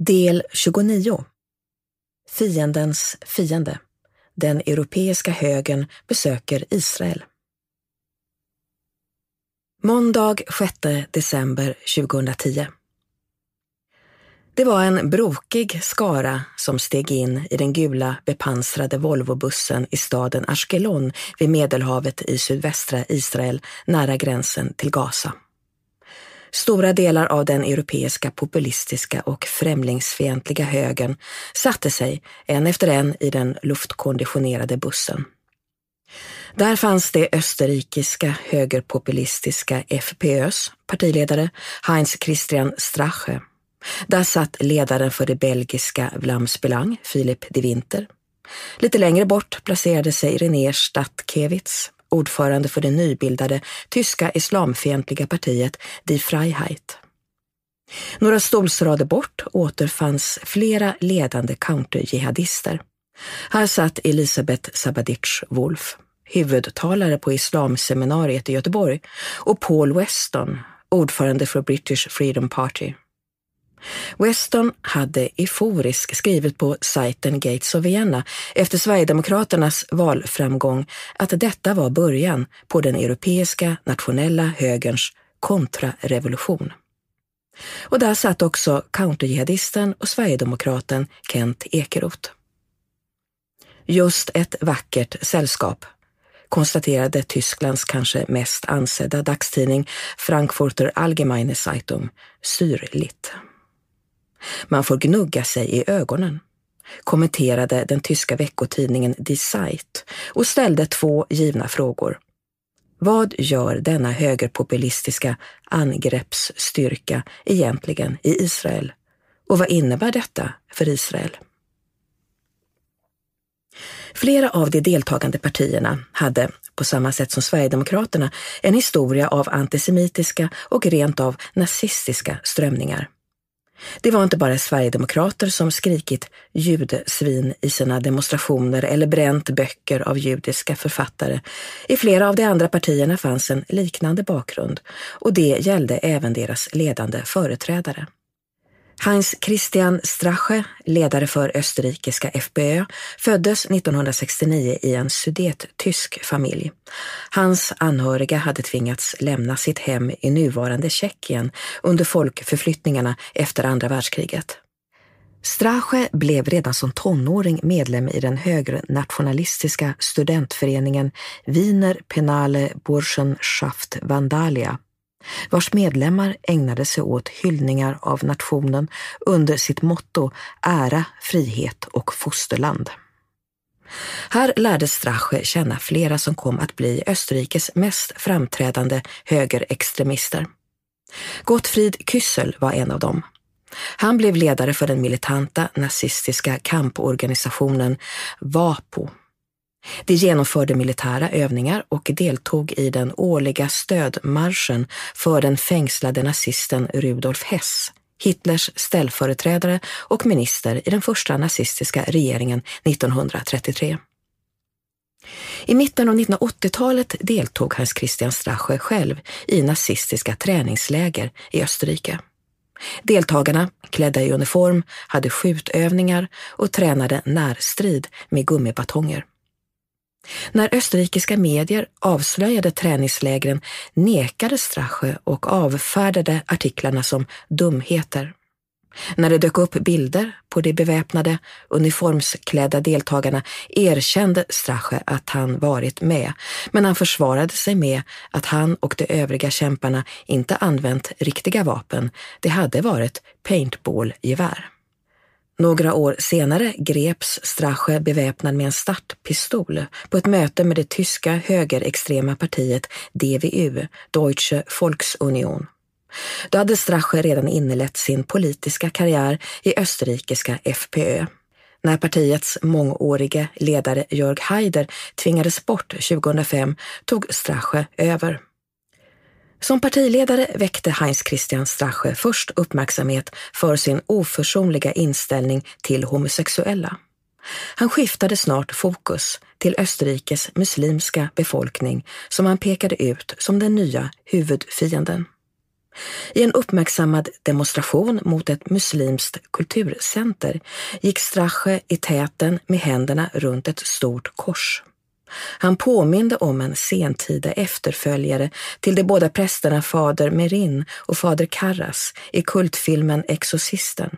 Del 29 Fiendens fiende. Den europeiska högern besöker Israel. Måndag 6 december 2010. Det var en brokig skara som steg in i den gula bepansrade Volvobussen i staden Ashkelon vid Medelhavet i sydvästra Israel nära gränsen till Gaza. Stora delar av den europeiska populistiska och främlingsfientliga högern satte sig en efter en i den luftkonditionerade bussen. Där fanns det österrikiska högerpopulistiska FPÖs partiledare Heinz Christian Strache. Där satt ledaren för det belgiska Vlaams Belang, Philip de Winter. Lite längre bort placerade sig René Statkiewicz, ordförande för det nybildade tyska islamfientliga partiet Die Freiheit. Några stolsrader bort återfanns flera ledande counterjihadister. Här satt Elisabeth Sabadich Wolf, huvudtalare på islamseminariet i Göteborg, och Paul Weston, ordförande för British Freedom Party. Weston hade euforisk skrivit på sajten Gates of Vienna efter Sverigedemokraternas valframgång att detta var början på den europeiska nationella högerns kontrarevolution. Och där satt också counterjihadisten och sverigedemokraten Kent Ekeroth. Just ett vackert sällskap, konstaterade Tysklands kanske mest ansedda dagstidning Frankfurter Allgemeine Zeitung syrligt. Man får gnugga sig i ögonen, kommenterade den tyska veckotidningen Die Zeit och ställde två givna frågor. Vad gör denna högerpopulistiska angreppsstyrka egentligen i Israel? Och vad innebär detta för Israel? Flera av de deltagande partierna hade, på samma sätt som Sverigedemokraterna, en historia av antisemitiska och rent av nazistiska strömningar. Det var inte bara sverigedemokrater som skrikit judsvin i sina demonstrationer eller bränt böcker av judiska författare. I flera av de andra partierna fanns en liknande bakgrund och det gällde även deras ledande företrädare. Heinz Christian Strache, ledare för österrikiska FPÖ, föddes 1969 i en sudettysk familj. Hans anhöriga hade tvingats lämna sitt hem i nuvarande Tjeckien under folkförflyttningarna efter andra världskriget. Strache blev redan som tonåring medlem i den högernationalistiska studentföreningen Wiener Penale Burschenschaft Vandalia vars medlemmar ägnade sig åt hyllningar av nationen under sitt motto Ära, frihet och fosterland. Här lärde Strache känna flera som kom att bli Österrikes mest framträdande högerextremister. Gottfried Küssel var en av dem. Han blev ledare för den militanta nazistiska kamporganisationen WAPO de genomförde militära övningar och deltog i den årliga stödmarschen för den fängslade nazisten Rudolf Hess, Hitlers ställföreträdare och minister i den första nazistiska regeringen 1933. I mitten av 1980-talet deltog Hans Christian Strache själv i nazistiska träningsläger i Österrike. Deltagarna, klädda i uniform, hade skjutövningar och tränade närstrid med gummibatonger. När österrikiska medier avslöjade träningslägren nekade Strache och avfärdade artiklarna som dumheter. När det dök upp bilder på de beväpnade, uniformsklädda deltagarna erkände Strache att han varit med, men han försvarade sig med att han och de övriga kämparna inte använt riktiga vapen. Det hade varit paintballgevär. Några år senare greps Strache beväpnad med en startpistol på ett möte med det tyska högerextrema partiet DVU, Deutsche Volksunion. Då hade Strache redan inlett sin politiska karriär i österrikiska FPÖ. När partiets mångårige ledare Jörg Haider tvingades bort 2005 tog Strache över. Som partiledare väckte Heinz Christian Strache först uppmärksamhet för sin oförsonliga inställning till homosexuella. Han skiftade snart fokus till Österrikes muslimska befolkning som han pekade ut som den nya huvudfienden. I en uppmärksammad demonstration mot ett muslimskt kulturcenter gick Strache i täten med händerna runt ett stort kors. Han påminde om en sentida efterföljare till de båda prästerna fader Merin och fader Karras i kultfilmen Exorcisten.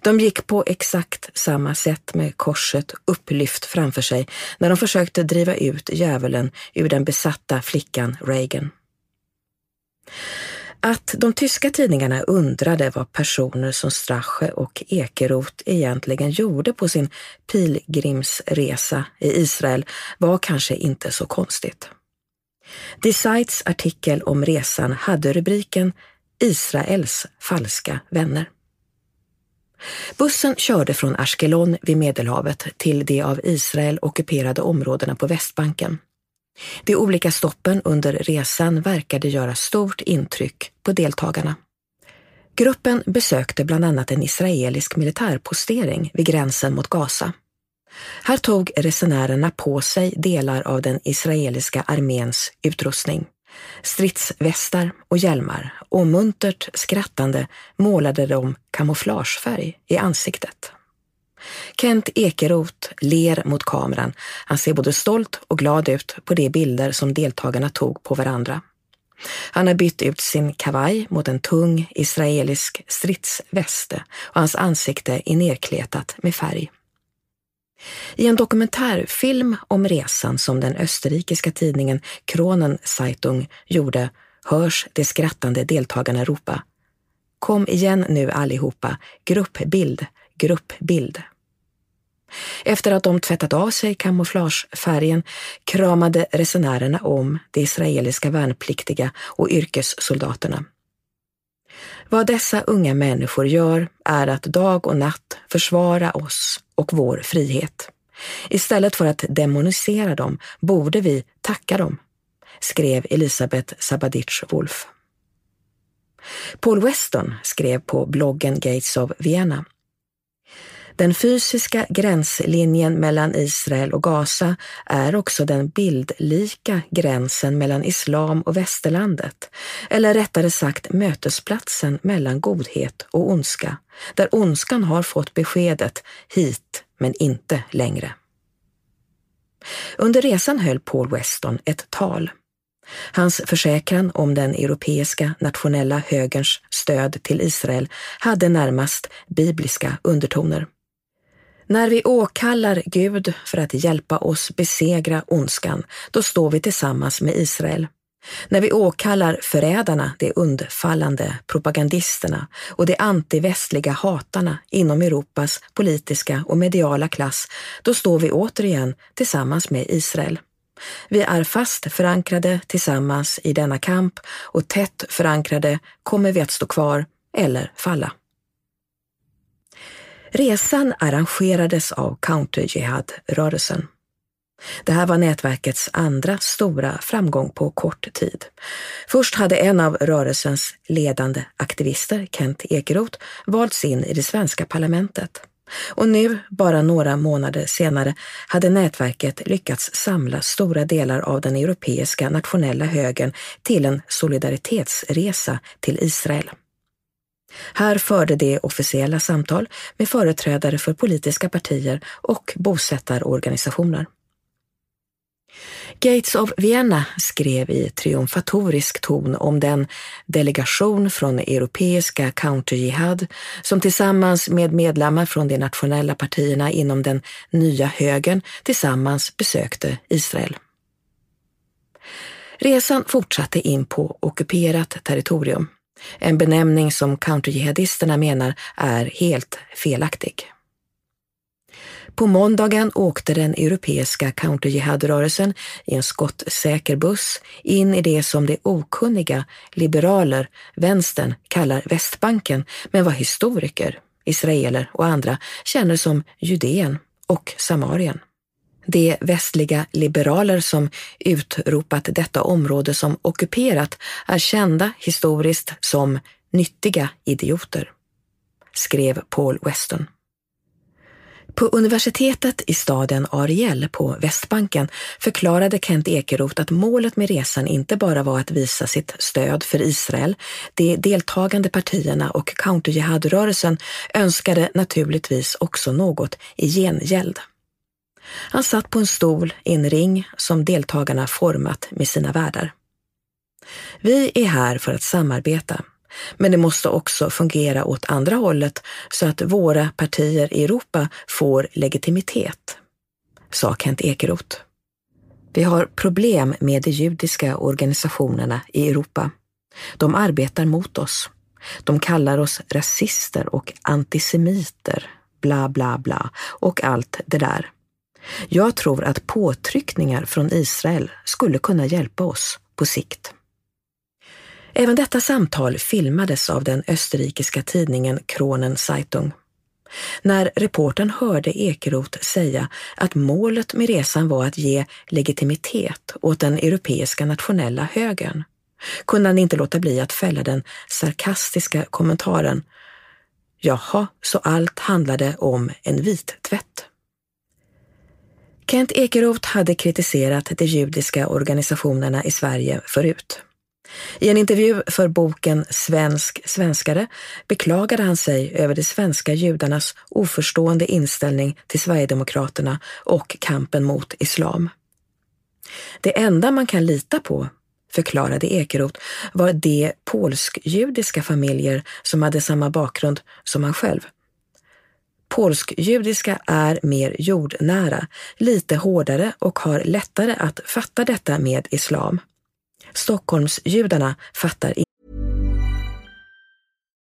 De gick på exakt samma sätt med korset upplyft framför sig när de försökte driva ut djävulen ur den besatta flickan Reagan. Att de tyska tidningarna undrade vad personer som Strache och Ekeroth egentligen gjorde på sin pilgrimsresa i Israel var kanske inte så konstigt. Die Sites artikel om resan hade rubriken Israels falska vänner. Bussen körde från Ashkelon vid Medelhavet till de av Israel ockuperade områdena på Västbanken. De olika stoppen under resan verkade göra stort intryck på deltagarna. Gruppen besökte bland annat en israelisk militärpostering vid gränsen mot Gaza. Här tog resenärerna på sig delar av den israeliska arméns utrustning. Stridsvästar och hjälmar och muntert skrattande målade de kamouflagefärg i ansiktet. Kent Ekeroth ler mot kameran. Han ser både stolt och glad ut på de bilder som deltagarna tog på varandra. Han har bytt ut sin kavaj mot en tung israelisk stridsväste och hans ansikte är nerkletat med färg. I en dokumentärfilm om resan som den österrikiska tidningen Kronen Zeitung gjorde hörs de skrattande deltagarna ropa Kom igen nu allihopa, gruppbild, gruppbild. Efter att de tvättat av sig kamouflagefärgen kramade resenärerna om de israeliska värnpliktiga och yrkessoldaterna. Vad dessa unga människor gör är att dag och natt försvara oss och vår frihet. Istället för att demonisera dem borde vi tacka dem, skrev Elisabeth Sabadich-Wolf. Paul Weston skrev på bloggen Gates of Vienna den fysiska gränslinjen mellan Israel och Gaza är också den bildlika gränsen mellan islam och västerlandet, eller rättare sagt mötesplatsen mellan godhet och ondska, där ondskan har fått beskedet hit men inte längre. Under resan höll Paul Weston ett tal. Hans försäkran om den europeiska nationella högerns stöd till Israel hade närmast bibliska undertoner. När vi åkallar Gud för att hjälpa oss besegra ondskan, då står vi tillsammans med Israel. När vi åkallar förrädarna, de undfallande propagandisterna och de antivästliga hatarna inom Europas politiska och mediala klass, då står vi återigen tillsammans med Israel. Vi är fast förankrade tillsammans i denna kamp och tätt förankrade kommer vi att stå kvar eller falla. Resan arrangerades av Counter Jihad-rörelsen. Det här var nätverkets andra stora framgång på kort tid. Först hade en av rörelsens ledande aktivister, Kent Ekeroth, valts in i det svenska parlamentet. Och nu, bara några månader senare, hade nätverket lyckats samla stora delar av den europeiska nationella högern till en solidaritetsresa till Israel. Här förde de officiella samtal med företrädare för politiska partier och bosättarorganisationer. Gates of Vienna skrev i triumfatorisk ton om den delegation från europeiska Counter-Jihad som tillsammans med medlemmar från de nationella partierna inom den nya högern tillsammans besökte Israel. Resan fortsatte in på ockuperat territorium. En benämning som counterjihadisterna menar är helt felaktig. På måndagen åkte den europeiska counterjihadrörelsen i en skottsäker buss in i det som de okunniga liberaler, vänstern, kallar Västbanken, men vad historiker, israeler och andra känner som Judeen och Samarien. De västliga liberaler som utropat detta område som ockuperat är kända historiskt som nyttiga idioter, skrev Paul Weston. På universitetet i staden Ariel på Västbanken förklarade Kent Ekeroth att målet med resan inte bara var att visa sitt stöd för Israel. De deltagande partierna och counter-jihad-rörelsen önskade naturligtvis också något i gengäld. Han satt på en stol i en ring som deltagarna format med sina värdar. Vi är här för att samarbeta, men det måste också fungera åt andra hållet så att våra partier i Europa får legitimitet, sa Kent Ekeroth. Vi har problem med de judiska organisationerna i Europa. De arbetar mot oss. De kallar oss rasister och antisemiter, bla bla bla och allt det där. Jag tror att påtryckningar från Israel skulle kunna hjälpa oss på sikt. Även detta samtal filmades av den österrikiska tidningen Kronen Zeitung. När reportern hörde Ekeroth säga att målet med resan var att ge legitimitet åt den europeiska nationella högern kunde han inte låta bli att fälla den sarkastiska kommentaren Jaha, så allt handlade om en vit tvätt. Kent Ekeroth hade kritiserat de judiska organisationerna i Sverige förut. I en intervju för boken Svensk svenskare beklagade han sig över de svenska judarnas oförstående inställning till Sverigedemokraterna och kampen mot islam. Det enda man kan lita på, förklarade Ekeroth, var de polsk-judiska familjer som hade samma bakgrund som han själv. Polsk-judiska är mer jordnära, lite hårdare och har lättare att fatta detta med islam. Stockholmsjudarna fattar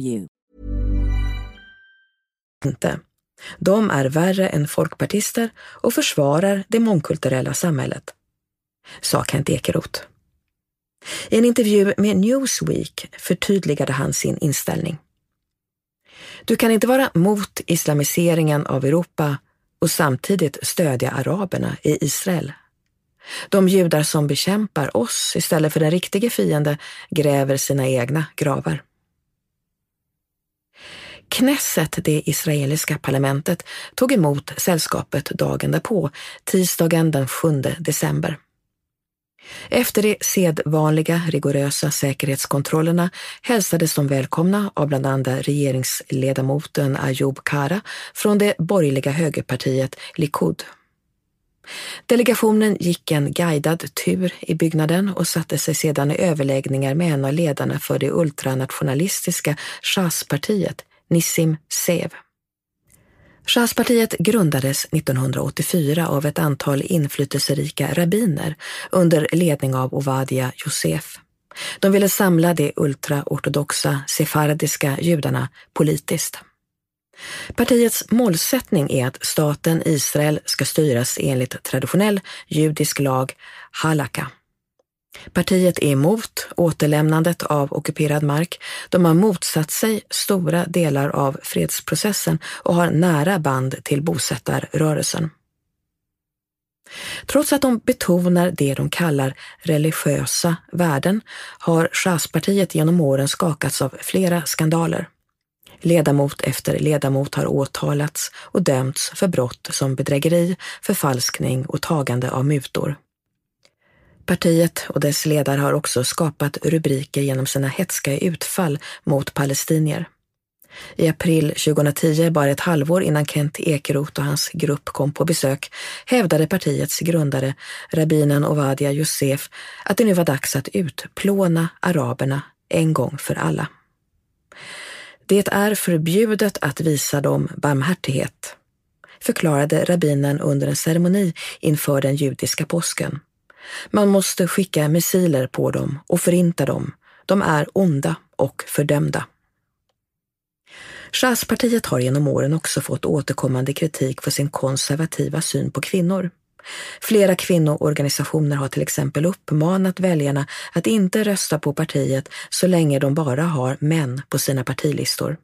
you. Inte. De är värre än folkpartister och försvarar det mångkulturella samhället, sa Kent Ekeroth. I en intervju med Newsweek förtydligade han sin inställning. Du kan inte vara mot islamiseringen av Europa och samtidigt stödja araberna i Israel. De judar som bekämpar oss istället för den riktige fiende gräver sina egna gravar. Knesset, det israeliska parlamentet, tog emot sällskapet dagen därpå, tisdagen den 7 december. Efter de sedvanliga rigorösa säkerhetskontrollerna hälsades de välkomna av bland andra regeringsledamoten Ayub Kara från det borgerliga högerpartiet Likud. Delegationen gick en guidad tur i byggnaden och satte sig sedan i överläggningar med en av ledarna för det ultranationalistiska Shas-partiet, Nissim Sev. Shahspartiet grundades 1984 av ett antal inflytelserika rabbiner under ledning av Ovadia Josef. De ville samla de ultraortodoxa sefardiska judarna politiskt. Partiets målsättning är att staten Israel ska styras enligt traditionell judisk lag, halakha. Partiet är emot återlämnandet av ockuperad mark. De har motsatt sig stora delar av fredsprocessen och har nära band till bosättarrörelsen. Trots att de betonar det de kallar religiösa värden har Shahspartiet genom åren skakats av flera skandaler. Ledamot efter ledamot har åtalats och dömts för brott som bedrägeri, förfalskning och tagande av mutor. Partiet och dess ledare har också skapat rubriker genom sina hetska utfall mot palestinier. I april 2010, bara ett halvår innan Kent Ekeroth och hans grupp kom på besök, hävdade partiets grundare, rabbinen Ovadia Josef, att det nu var dags att utplåna araberna en gång för alla. Det är förbjudet att visa dem barmhärtighet, förklarade rabbinen under en ceremoni inför den judiska påsken. Man måste skicka missiler på dem och förinta dem. De är onda och fördömda. Shas-partiet har genom åren också fått återkommande kritik för sin konservativa syn på kvinnor. Flera kvinnoorganisationer har till exempel uppmanat väljarna att inte rösta på partiet så länge de bara har män på sina partilistor.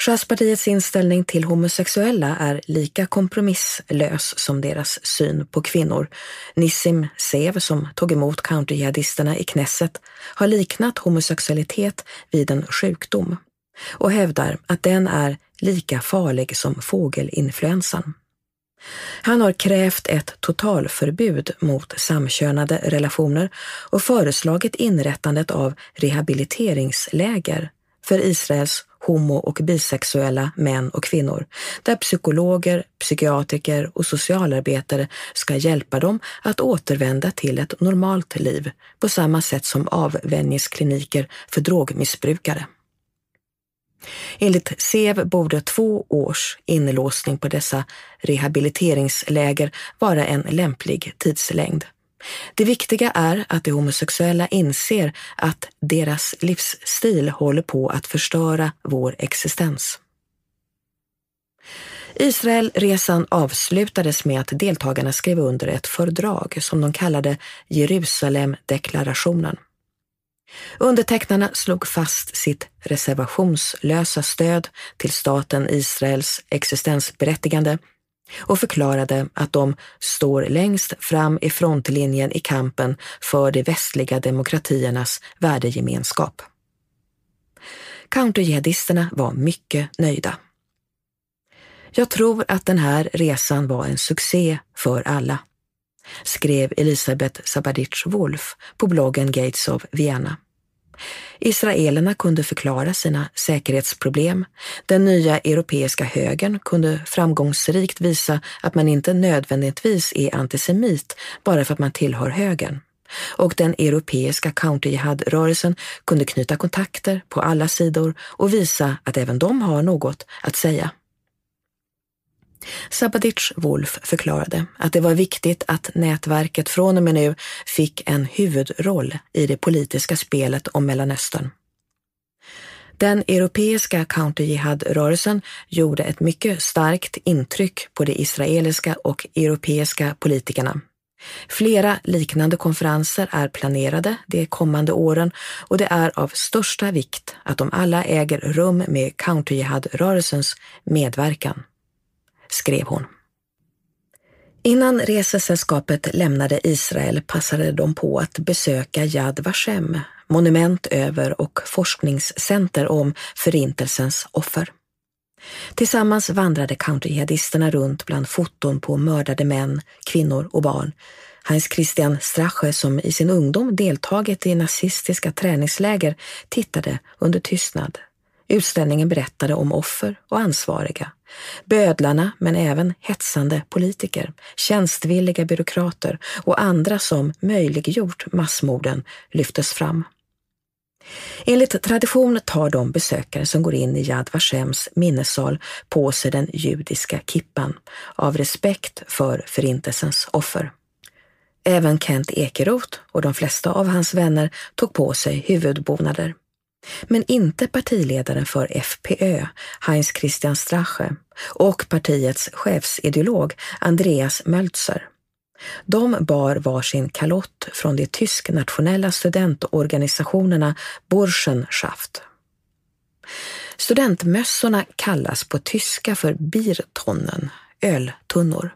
Sjöspartiets inställning till homosexuella är lika kompromisslös som deras syn på kvinnor. Nissim Sev, som tog emot counterjihadisterna i Knesset, har liknat homosexualitet vid en sjukdom och hävdar att den är lika farlig som fågelinfluensan. Han har krävt ett totalförbud mot samkönade relationer och föreslagit inrättandet av rehabiliteringsläger för Israels homo och bisexuella män och kvinnor, där psykologer, psykiatriker och socialarbetare ska hjälpa dem att återvända till ett normalt liv på samma sätt som avvänjningskliniker för drogmissbrukare. Enligt SEV borde två års inlåsning på dessa rehabiliteringsläger vara en lämplig tidslängd. Det viktiga är att de homosexuella inser att deras livsstil håller på att förstöra vår existens. Israelresan avslutades med att deltagarna skrev under ett fördrag som de kallade Jerusalemdeklarationen. Undertecknarna slog fast sitt reservationslösa stöd till staten Israels existensberättigande och förklarade att de står längst fram i frontlinjen i kampen för de västliga demokratiernas värdegemenskap. Counterjihadisterna var mycket nöjda. Jag tror att den här resan var en succé för alla, skrev Elisabeth Sabadich Wolf på bloggen Gates of Vienna. Israelerna kunde förklara sina säkerhetsproblem. Den nya europeiska högern kunde framgångsrikt visa att man inte nödvändigtvis är antisemit bara för att man tillhör högern. Och den europeiska counterjihad-rörelsen kunde knyta kontakter på alla sidor och visa att även de har något att säga. Sabadic Wolf förklarade att det var viktigt att nätverket från och med nu fick en huvudroll i det politiska spelet om Mellanöstern. Den europeiska counter-jihad-rörelsen gjorde ett mycket starkt intryck på de israeliska och europeiska politikerna. Flera liknande konferenser är planerade de kommande åren och det är av största vikt att de alla äger rum med counter-jihad-rörelsens medverkan skrev hon. Innan resesällskapet lämnade Israel passade de på att besöka Yad Vashem, monument över och forskningscenter om Förintelsens offer. Tillsammans vandrade countryjihadisterna runt bland foton på mördade män, kvinnor och barn. Heinz Christian Strache, som i sin ungdom deltagit i nazistiska träningsläger, tittade under tystnad. Utställningen berättade om offer och ansvariga Bödlarna, men även hetsande politiker, tjänstvilliga byråkrater och andra som möjliggjort massmorden lyftes fram. Enligt tradition tar de besökare som går in i Yad Vashems minnessal på sig den judiska kippan av respekt för Förintelsens offer. Även Kent Ekeroth och de flesta av hans vänner tog på sig huvudbonader. Men inte partiledaren för FPÖ, Heinz Christian Strache, och partiets chefsideolog Andreas Mölzer. De bar varsin kalott från de tysk-nationella studentorganisationerna Burschenschaft. Studentmössorna kallas på tyska för Biertonnen, öltunnor.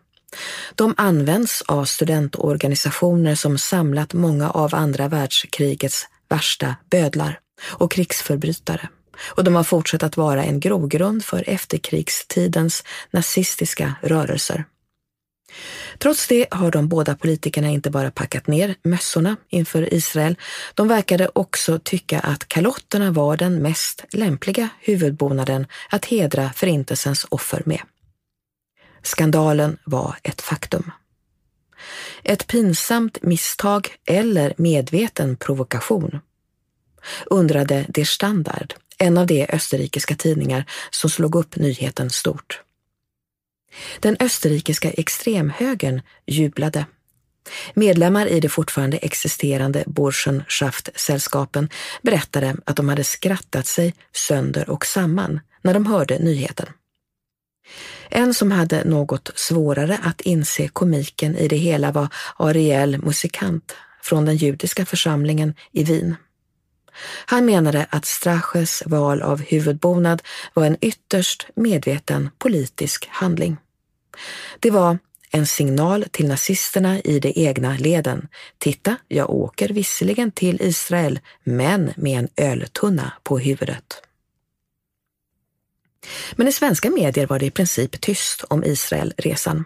De används av studentorganisationer som samlat många av andra världskrigets värsta bödlar och krigsförbrytare och de har fortsatt att vara en grogrund för efterkrigstidens nazistiska rörelser. Trots det har de båda politikerna inte bara packat ner mössorna inför Israel, de verkade också tycka att kalotterna var den mest lämpliga huvudbonaden att hedra förintelsens offer med. Skandalen var ett faktum. Ett pinsamt misstag eller medveten provokation? Undrade Der Standard, en av de österrikiska tidningar som slog upp nyheten stort. Den österrikiska extremhögern jublade. Medlemmar i de fortfarande existerande Burschenschaft-sällskapen berättade att de hade skrattat sig sönder och samman när de hörde nyheten. En som hade något svårare att inse komiken i det hela var Ariel Musikant från den judiska församlingen i Wien. Han menade att Straches val av huvudbonad var en ytterst medveten politisk handling. Det var en signal till nazisterna i de egna leden. Titta, jag åker visserligen till Israel, men med en öltunna på huvudet. Men i svenska medier var det i princip tyst om Israelresan.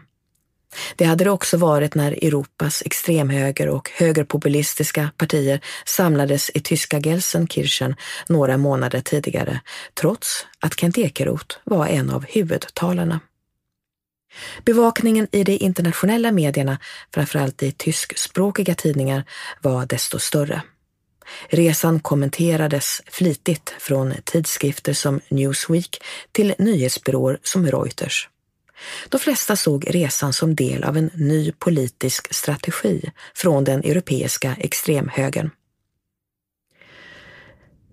Det hade det också varit när Europas extremhöger och högerpopulistiska partier samlades i tyska Gelsenkirchen några månader tidigare, trots att Kent Ekeroth var en av huvudtalarna. Bevakningen i de internationella medierna, framförallt i tyskspråkiga tidningar, var desto större. Resan kommenterades flitigt från tidskrifter som Newsweek till nyhetsbyråer som Reuters. De flesta såg resan som del av en ny politisk strategi från den europeiska extremhögern.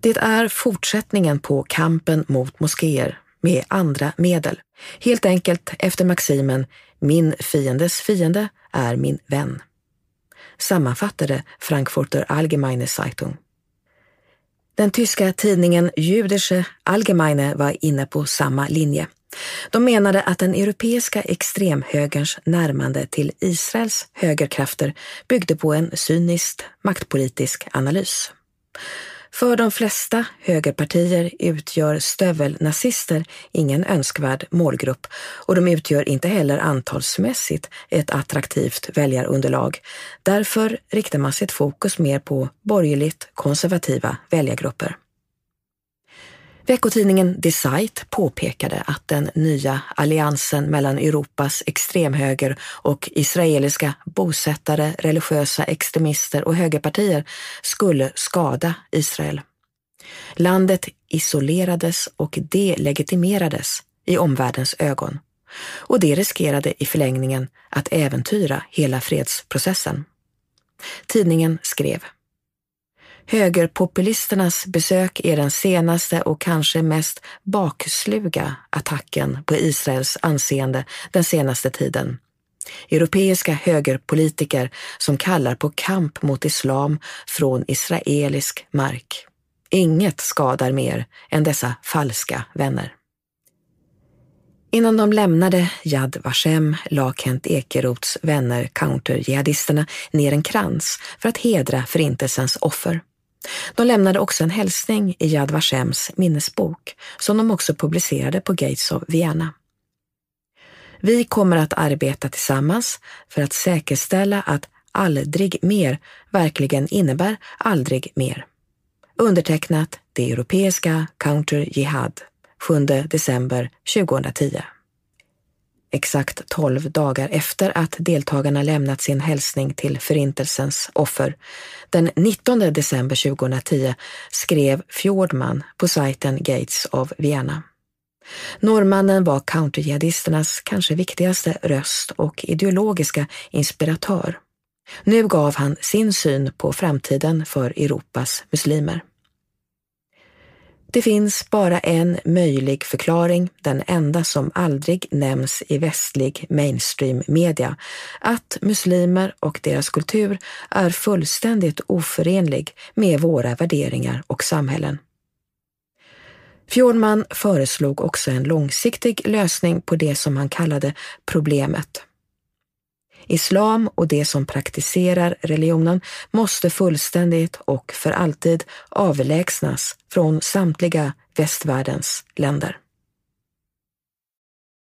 Det är fortsättningen på kampen mot moskéer med andra medel. Helt enkelt efter maximen “min fiendes fiende är min vän” sammanfattade Frankfurter Allgemeine Zeitung. Den tyska tidningen Jüdische Allgemeine var inne på samma linje. De menade att den europeiska extremhögerns närmande till Israels högerkrafter byggde på en cyniskt maktpolitisk analys. För de flesta högerpartier utgör stövelnazister ingen önskvärd målgrupp och de utgör inte heller antalsmässigt ett attraktivt väljarunderlag. Därför riktar man sitt fokus mer på borgerligt konservativa väljargrupper. Veckotidningen Decide påpekade att den nya alliansen mellan Europas extremhöger och israeliska bosättare, religiösa extremister och högerpartier skulle skada Israel. Landet isolerades och delegitimerades i omvärldens ögon och det riskerade i förlängningen att äventyra hela fredsprocessen. Tidningen skrev Högerpopulisternas besök är den senaste och kanske mest baksluga attacken på Israels anseende den senaste tiden. Europeiska högerpolitiker som kallar på kamp mot islam från israelisk mark. Inget skadar mer än dessa falska vänner. Innan de lämnade Yad Vashem la Kent Ekeroths vänner counterjihadisterna ner en krans för att hedra förintelsens offer. De lämnade också en hälsning i Yad Vashems minnesbok som de också publicerade på Gates of Vienna. Vi kommer att arbeta tillsammans för att säkerställa att aldrig mer verkligen innebär aldrig mer. Undertecknat det europeiska Counter Jihad 7 december 2010 exakt tolv dagar efter att deltagarna lämnat sin hälsning till Förintelsens offer. Den 19 december 2010 skrev Fjordman på sajten Gates of Vienna. Norrmannen var counterjihadisternas kanske viktigaste röst och ideologiska inspiratör. Nu gav han sin syn på framtiden för Europas muslimer. Det finns bara en möjlig förklaring, den enda som aldrig nämns i västlig mainstream media, att muslimer och deras kultur är fullständigt oförenlig med våra värderingar och samhällen. Fjordman föreslog också en långsiktig lösning på det som han kallade problemet. Islam och det som praktiserar religionen måste fullständigt och för alltid avlägsnas från samtliga västvärldens länder.